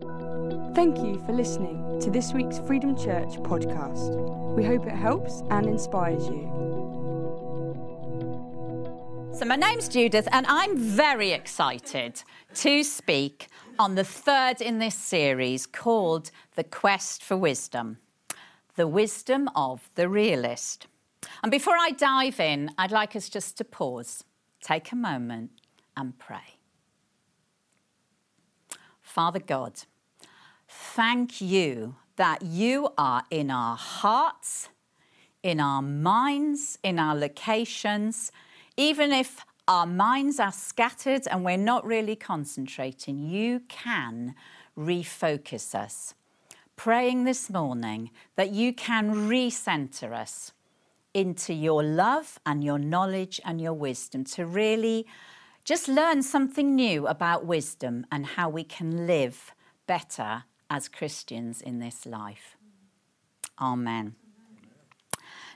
Thank you for listening to this week's Freedom Church podcast. We hope it helps and inspires you. So, my name's Judith, and I'm very excited to speak on the third in this series called The Quest for Wisdom The Wisdom of the Realist. And before I dive in, I'd like us just to pause, take a moment, and pray. Father God, thank you that you are in our hearts, in our minds, in our locations, even if our minds are scattered and we're not really concentrating, you can refocus us. Praying this morning that you can recenter us into your love and your knowledge and your wisdom to really just learn something new about wisdom and how we can live better as Christians in this life. Amen.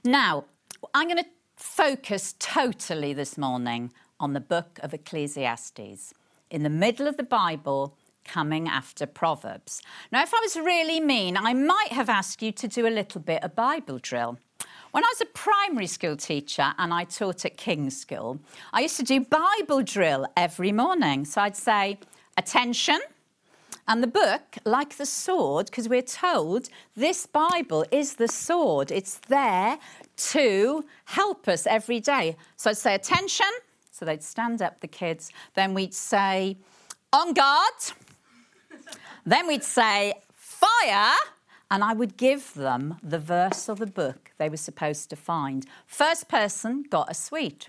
Now, I'm going to focus totally this morning on the book of Ecclesiastes. In the middle of the Bible, coming after Proverbs. Now, if I was really mean, I might have asked you to do a little bit of Bible drill. When I was a primary school teacher and I taught at King's School, I used to do Bible drill every morning. So I'd say, attention. And the book, like the sword, because we're told this Bible is the sword. It's there to help us every day. So I'd say, attention. So they'd stand up, the kids. Then we'd say, on guard. then we'd say, fire and I would give them the verse of the book they were supposed to find. First person got a sweet.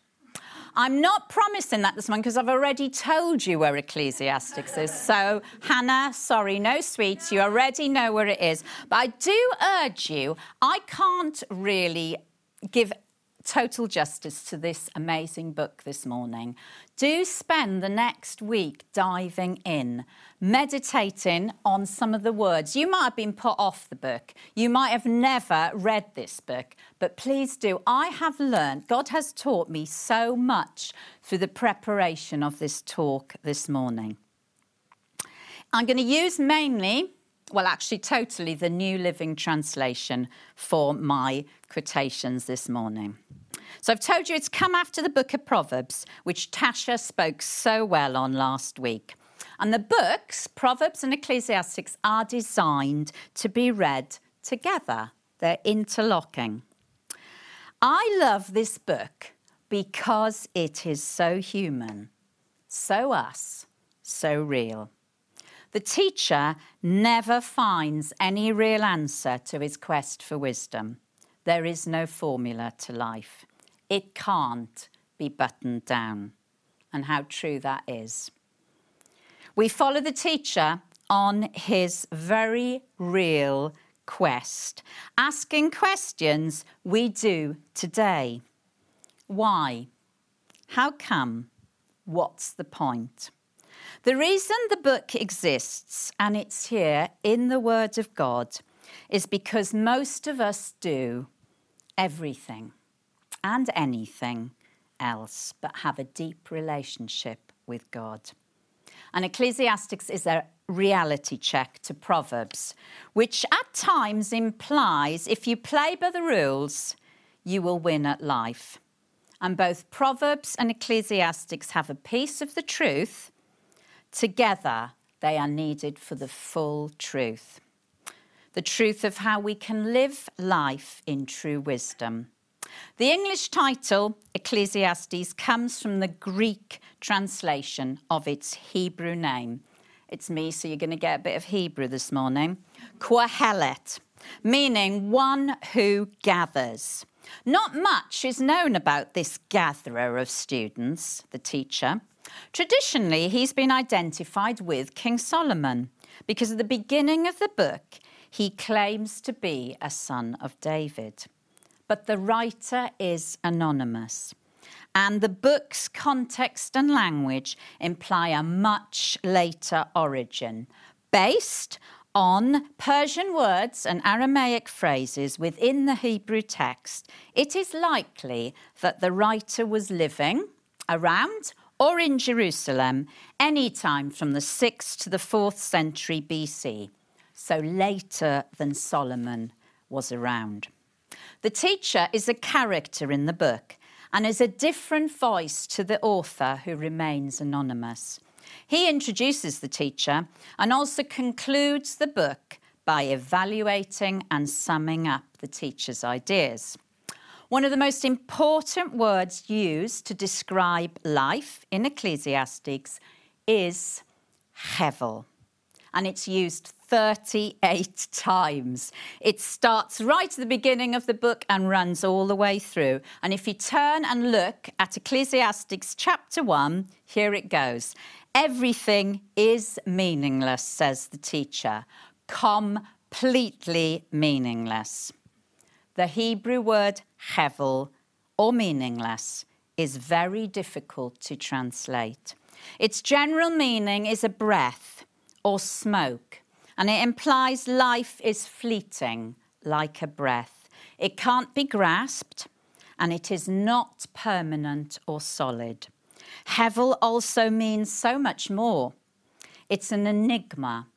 I'm not promising that this morning because I've already told you where Ecclesiastics is. So, Hannah, sorry, no sweets. You already know where it is. But I do urge you, I can't really give total justice to this amazing book this morning. Do spend the next week diving in, meditating on some of the words. You might have been put off the book, you might have never read this book, but please do. I have learned, God has taught me so much through the preparation of this talk this morning. I'm going to use mainly well, actually, totally the New Living Translation for my quotations this morning. So I've told you it's come after the book of Proverbs, which Tasha spoke so well on last week. And the books, Proverbs and Ecclesiastics, are designed to be read together, they're interlocking. I love this book because it is so human, so us, so real. The teacher never finds any real answer to his quest for wisdom. There is no formula to life. It can't be buttoned down. And how true that is. We follow the teacher on his very real quest, asking questions we do today. Why? How come? What's the point? The reason the book exists, and it's here in the Word of God, is because most of us do everything and anything else but have a deep relationship with God. And Ecclesiastics is a reality check to Proverbs, which at times implies if you play by the rules, you will win at life. And both Proverbs and Ecclesiastics have a piece of the truth Together, they are needed for the full truth the truth of how we can live life in true wisdom. The English title, Ecclesiastes, comes from the Greek translation of its Hebrew name. It's me, so you're going to get a bit of Hebrew this morning. Kohelet, meaning one who gathers. Not much is known about this gatherer of students, the teacher. Traditionally, he's been identified with King Solomon because at the beginning of the book, he claims to be a son of David. But the writer is anonymous. And the book's context and language imply a much later origin, based on Persian words and Aramaic phrases within the Hebrew text. It is likely that the writer was living around or in Jerusalem any time from the 6th to the 4th century BC, so later than Solomon was around. The teacher is a character in the book and is a different voice to the author who remains anonymous. He introduces the teacher and also concludes the book by evaluating and summing up the teacher's ideas. One of the most important words used to describe life in Ecclesiastes is hevel, and it's used 38 times. It starts right at the beginning of the book and runs all the way through. And if you turn and look at Ecclesiastes chapter 1, here it goes. Everything is meaningless, says the teacher. Completely meaningless. The Hebrew word hevel, or meaningless, is very difficult to translate. Its general meaning is a breath or smoke and it implies life is fleeting like a breath. It can't be grasped, and it is not permanent or solid. Hevel also means so much more. It's an enigma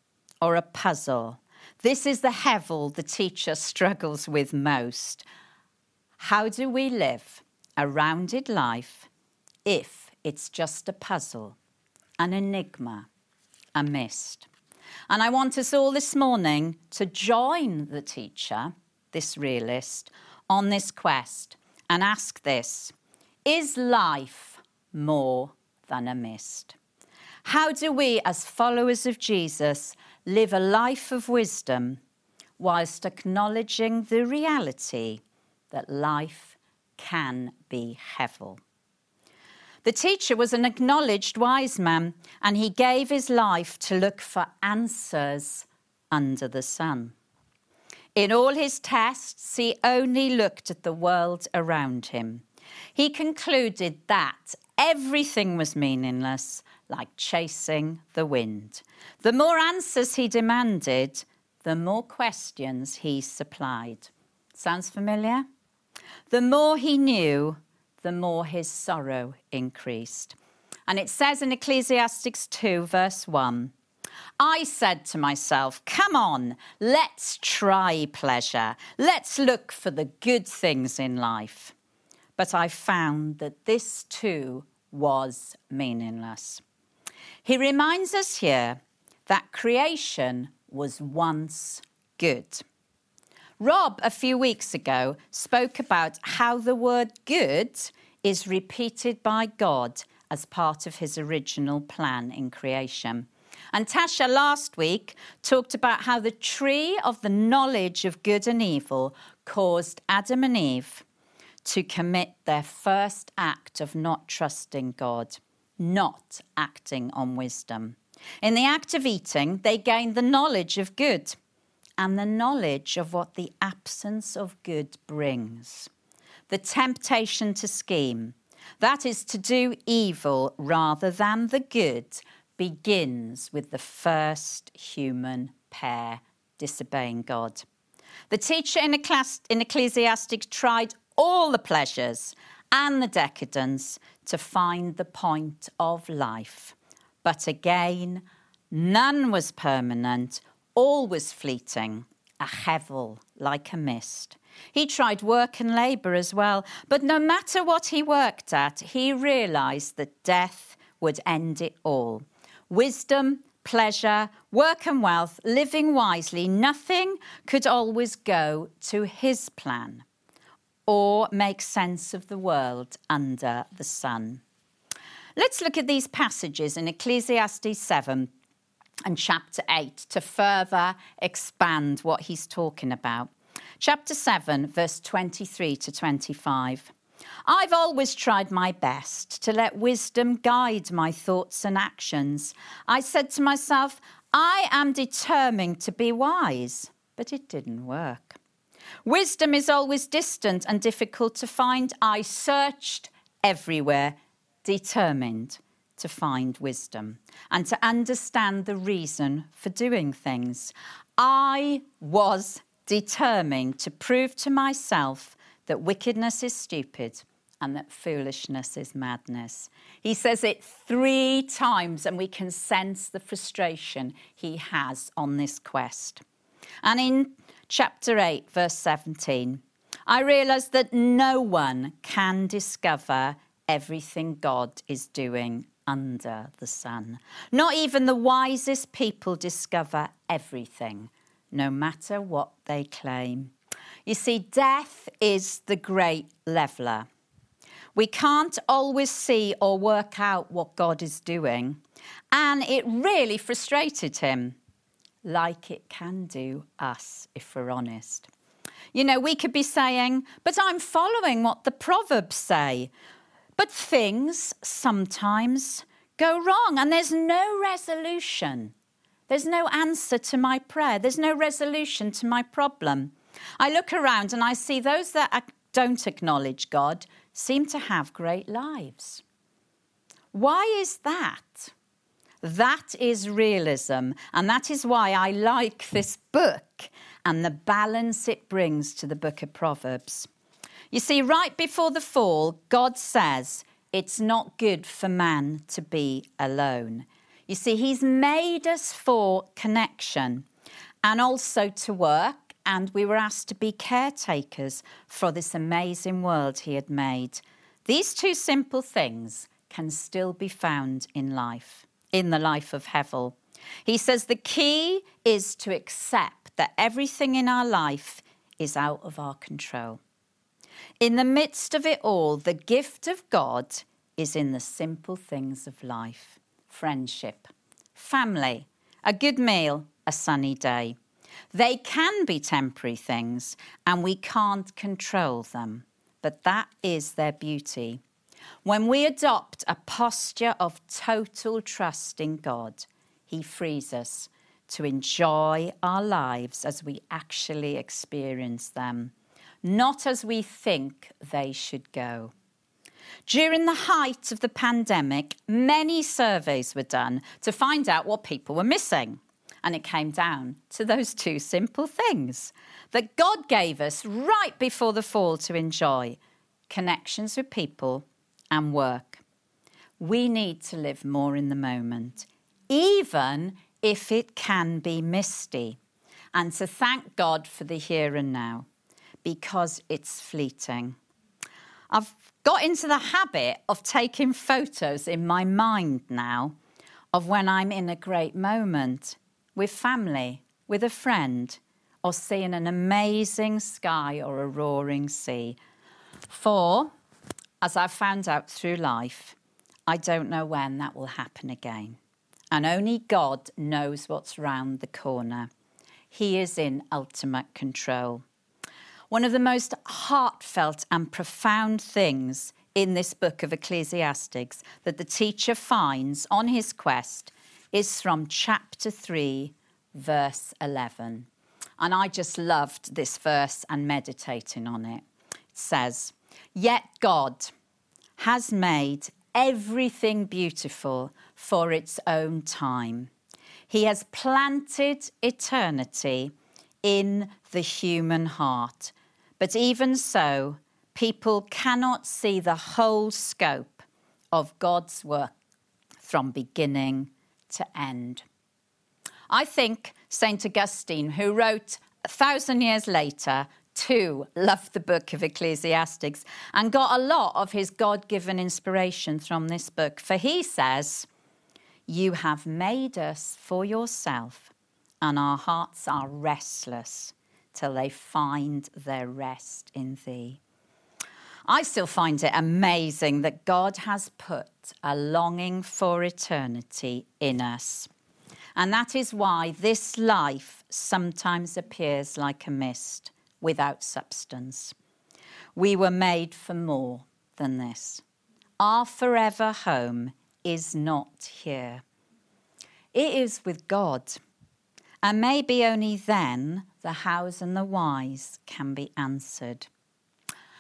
or a puzzle. This is the Hevel the teacher struggles with most. How do we live a rounded life if it's just a puzzle, an enigma, a mist? And I want us all this morning to join the teacher, this realist, on this quest and ask this Is life more than a mist? How do we, as followers of Jesus, live a life of wisdom whilst acknowledging the reality that life can be hevel? The teacher was an acknowledged wise man, and he gave his life to look for answers under the sun. In all his tests, he only looked at the world around him. He concluded that everything was meaningless, like chasing the wind. The more answers he demanded, the more questions he supplied. Sounds familiar? The more he knew, the more his sorrow increased. And it says in Ecclesiastes 2, verse 1 I said to myself, Come on, let's try pleasure. Let's look for the good things in life. But I found that this too was meaningless. He reminds us here that creation was once good. Rob, a few weeks ago, spoke about how the word good is repeated by God as part of his original plan in creation. And Tasha last week talked about how the tree of the knowledge of good and evil caused Adam and Eve to commit their first act of not trusting God, not acting on wisdom. In the act of eating, they gained the knowledge of good and the knowledge of what the absence of good brings. The temptation to scheme, that is to do evil rather than the good, begins with the first human pair disobeying God. The teacher in, Ecclesiastes tried all the pleasures and the decadence to find the point of life. But again, none was permanent all was fleeting, a hevel like a mist. He tried work and labour as well, but no matter what he worked at, he realised that death would end it all. Wisdom, pleasure, work and wealth, living wisely, nothing could always go to his plan or make sense of the world under the sun. Let's look at these passages in Ecclesiastes 7 and chapter 8 to further expand what he's talking about. Chapter 7, verse 23 to 25. I've always tried my best to let wisdom guide my thoughts and actions. I said to myself, I am determined to be wise, but it didn't work. Wisdom is always distant and difficult to find. I searched everywhere, determined to find wisdom and to understand the reason for doing things. I was determined to prove to myself that wickedness is stupid and that foolishness is madness. He says it three times, and we can sense the frustration he has on this quest. And in chapter 8, verse 17, I realize that no one can discover everything God is doing under the sun. Not even the wisest people discover everything, no matter what they claim. You see, death is the great leveller. We can't always see or work out what God is doing, and it really frustrated him, like it can do us if we're honest. You know, we could be saying, But I'm following what the Proverbs say. But things sometimes go wrong, and there's no resolution. There's no answer to my prayer. There's no resolution to my problem. I look around and I see those that don't acknowledge God seem to have great lives. Why is that? That is realism, and that is why I like this book and the balance it brings to the book of Proverbs. You see, right before the fall, God says it's not good for man to be alone. You see, He's made us for connection and also to work, and we were asked to be caretakers for this amazing world He had made. These two simple things can still be found in life, in the life of Hevel. He says the key is to accept that everything in our life is out of our control. In the midst of it all, the gift of God is in the simple things of life friendship, family, a good meal, a sunny day. They can be temporary things and we can't control them, but that is their beauty. When we adopt a posture of total trust in God, He frees us to enjoy our lives as we actually experience them not as we think they should go. During the height of the pandemic, many surveys were done to find out what people were missing. And it came down to those two simple things that God gave us right before the fall to enjoy connections with people and work. We need to live more in the moment, even if it can be misty, and to thank God for the here and now because it's fleeting. I've got into the habit of taking photos in my mind now of when I'm in a great moment with family, with a friend, or seeing an amazing sky or a roaring sea. For, as I've found out through life, I don't know when that will happen again. And only God knows what's round the corner. He is in ultimate control. One of the most heartfelt and profound things in this book of Ecclesiastics that the teacher finds on his quest is from chapter 3, verse 11. And I just loved this verse and meditating on it. It says, Yet God has made everything beautiful for its own time. He has planted eternity in the human heart. But even so, people cannot see the whole scope of God's work from beginning to end. I think St. Augustine, who wrote a thousand years later, too loved the book of Ecclesiastics and got a lot of his God given inspiration from this book. For he says, You have made us for yourself and our hearts are restless till they find their rest in thee. I still find it amazing that God has put a longing for eternity in us. And that is why this life sometimes appears like a mist without substance. We were made for more than this. Our forever home is not here, it is with God. And maybe only then the hows and the whys can be answered.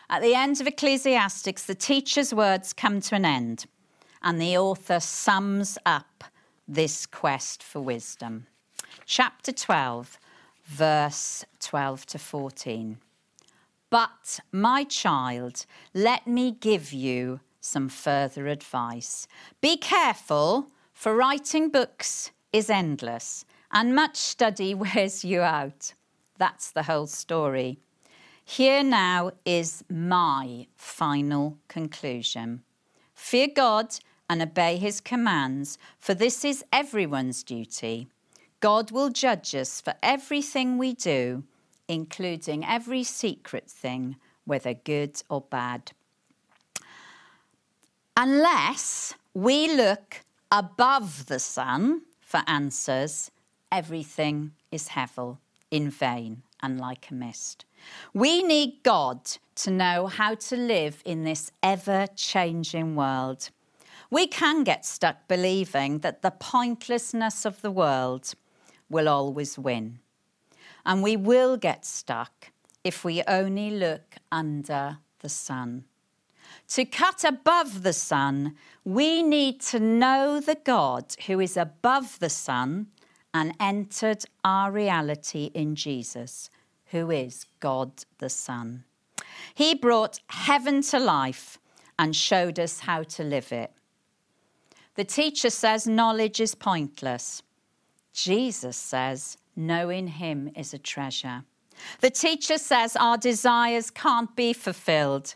At the end of Ecclesiastics, the teacher's words come to an end, and the author sums up this quest for wisdom. Chapter 12, verse 12 to 14. But, my child, let me give you some further advice. Be careful, for writing books is endless, and much study wears you out. That's the whole story. Here now is my final conclusion Fear God and obey his commands, for this is everyone's duty. God will judge us for everything we do, including every secret thing, whether good or bad. Unless we look above the sun for answers, everything is hevel, in vain, and like a mist. We need God to know how to live in this ever changing world. We can get stuck believing that the pointlessness of the world will always win. And we will get stuck if we only look under the sun. To cut above the sun, we need to know the God who is above the sun and entered our reality in Jesus, who is God the Son. He brought heaven to life and showed us how to live it. The teacher says knowledge is pointless. Jesus says knowing him is a treasure. The teacher says our desires can't be fulfilled.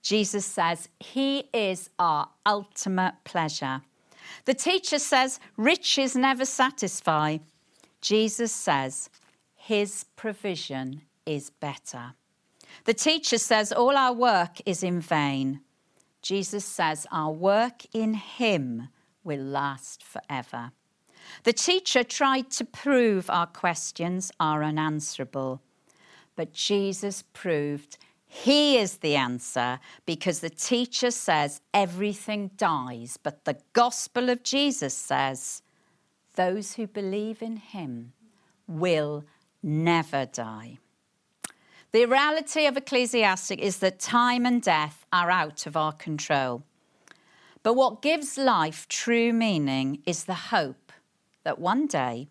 Jesus says he is our ultimate pleasure. The teacher says riches never satisfy. Jesus says his provision is better. The teacher says all our work is in vain. Jesus says our work in him will last forever. The teacher tried to prove our questions are unanswerable, but Jesus proved he is the answer because the teacher says everything dies, but the gospel of Jesus says those who believe in him will never die. The reality of Ecclesiastic is that time and death are out of our control. But what gives life true meaning is the hope that one day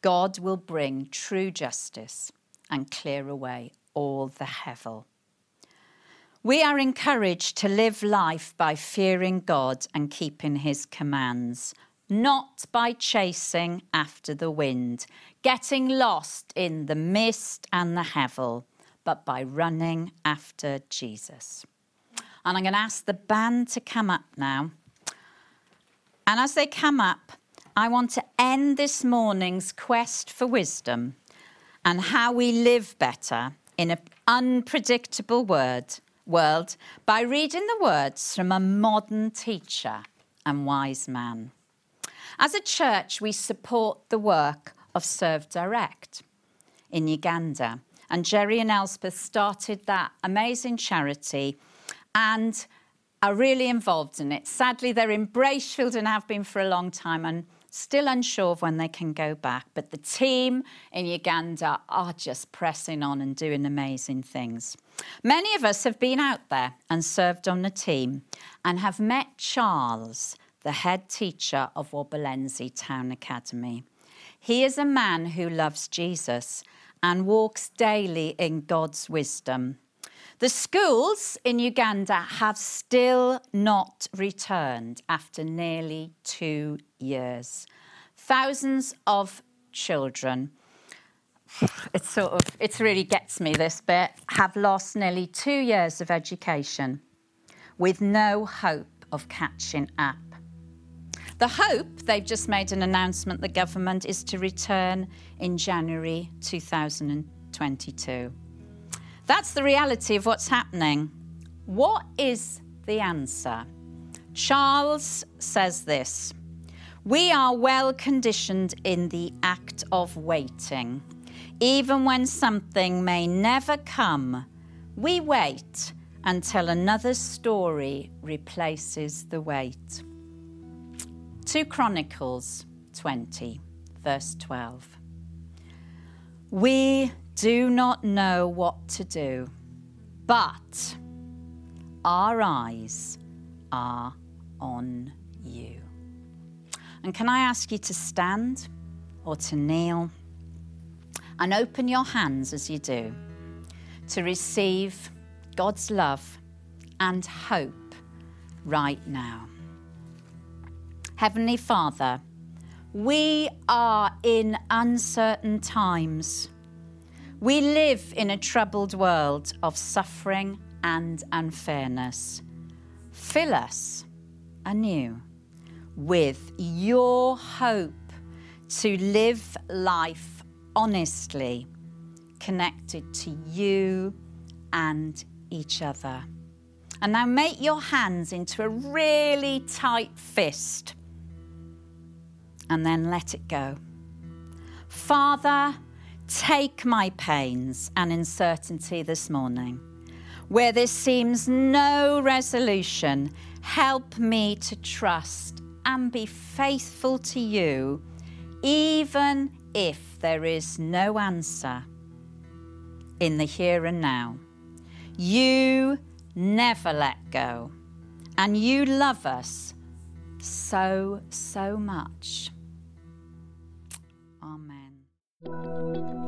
God will bring true justice and clear away all the hevel. We are encouraged to live life by fearing God and keeping his commands, not by chasing after the wind, getting lost in the mist and the hevel, but by running after Jesus. And I'm going to ask the band to come up now. And as they come up, I want to end this morning's quest for wisdom and how we live better in an unpredictable word, world by reading the words from a modern teacher and wise man. As a church, we support the work of Serve Direct in Uganda. And Jerry and Elspeth started that amazing charity and are really involved in it. Sadly, they're in Bracefield and have been for a long time. And still unsure of when they can go back. But the team in Uganda are just pressing on and doing amazing things. Many of us have been out there and served on the team and have met Charles, the head teacher of Wabelenzi Town Academy. He is a man who loves Jesus and walks daily in God's wisdom. The schools in Uganda have still not returned after nearly two years. Thousands of children, it sort of, it really gets me this bit, have lost nearly two years of education with no hope of catching up. The hope, they've just made an announcement, the government is to return in January 2022. That's the reality of what's happening. What is the answer? Charles says this We are well conditioned in the act of waiting. Even when something may never come, we wait until another story replaces the wait. 2 Chronicles 20, verse 12. We do not know what to do, but our eyes are on you. And can I ask you to stand or to kneel and open your hands as you do to receive God's love and hope right now. Heavenly Father, we are in uncertain times. We live in a troubled world of suffering and unfairness. Fill us anew with your hope to live life honestly, connected to you and each other. And now make your hands into a really tight fist and then let it go. Father, take my pains and uncertainty this morning. Where there seems no resolution, help me to trust and be faithful to you, even if there is no answer in the here and now. You never let go, and you love us so, so much. Amen.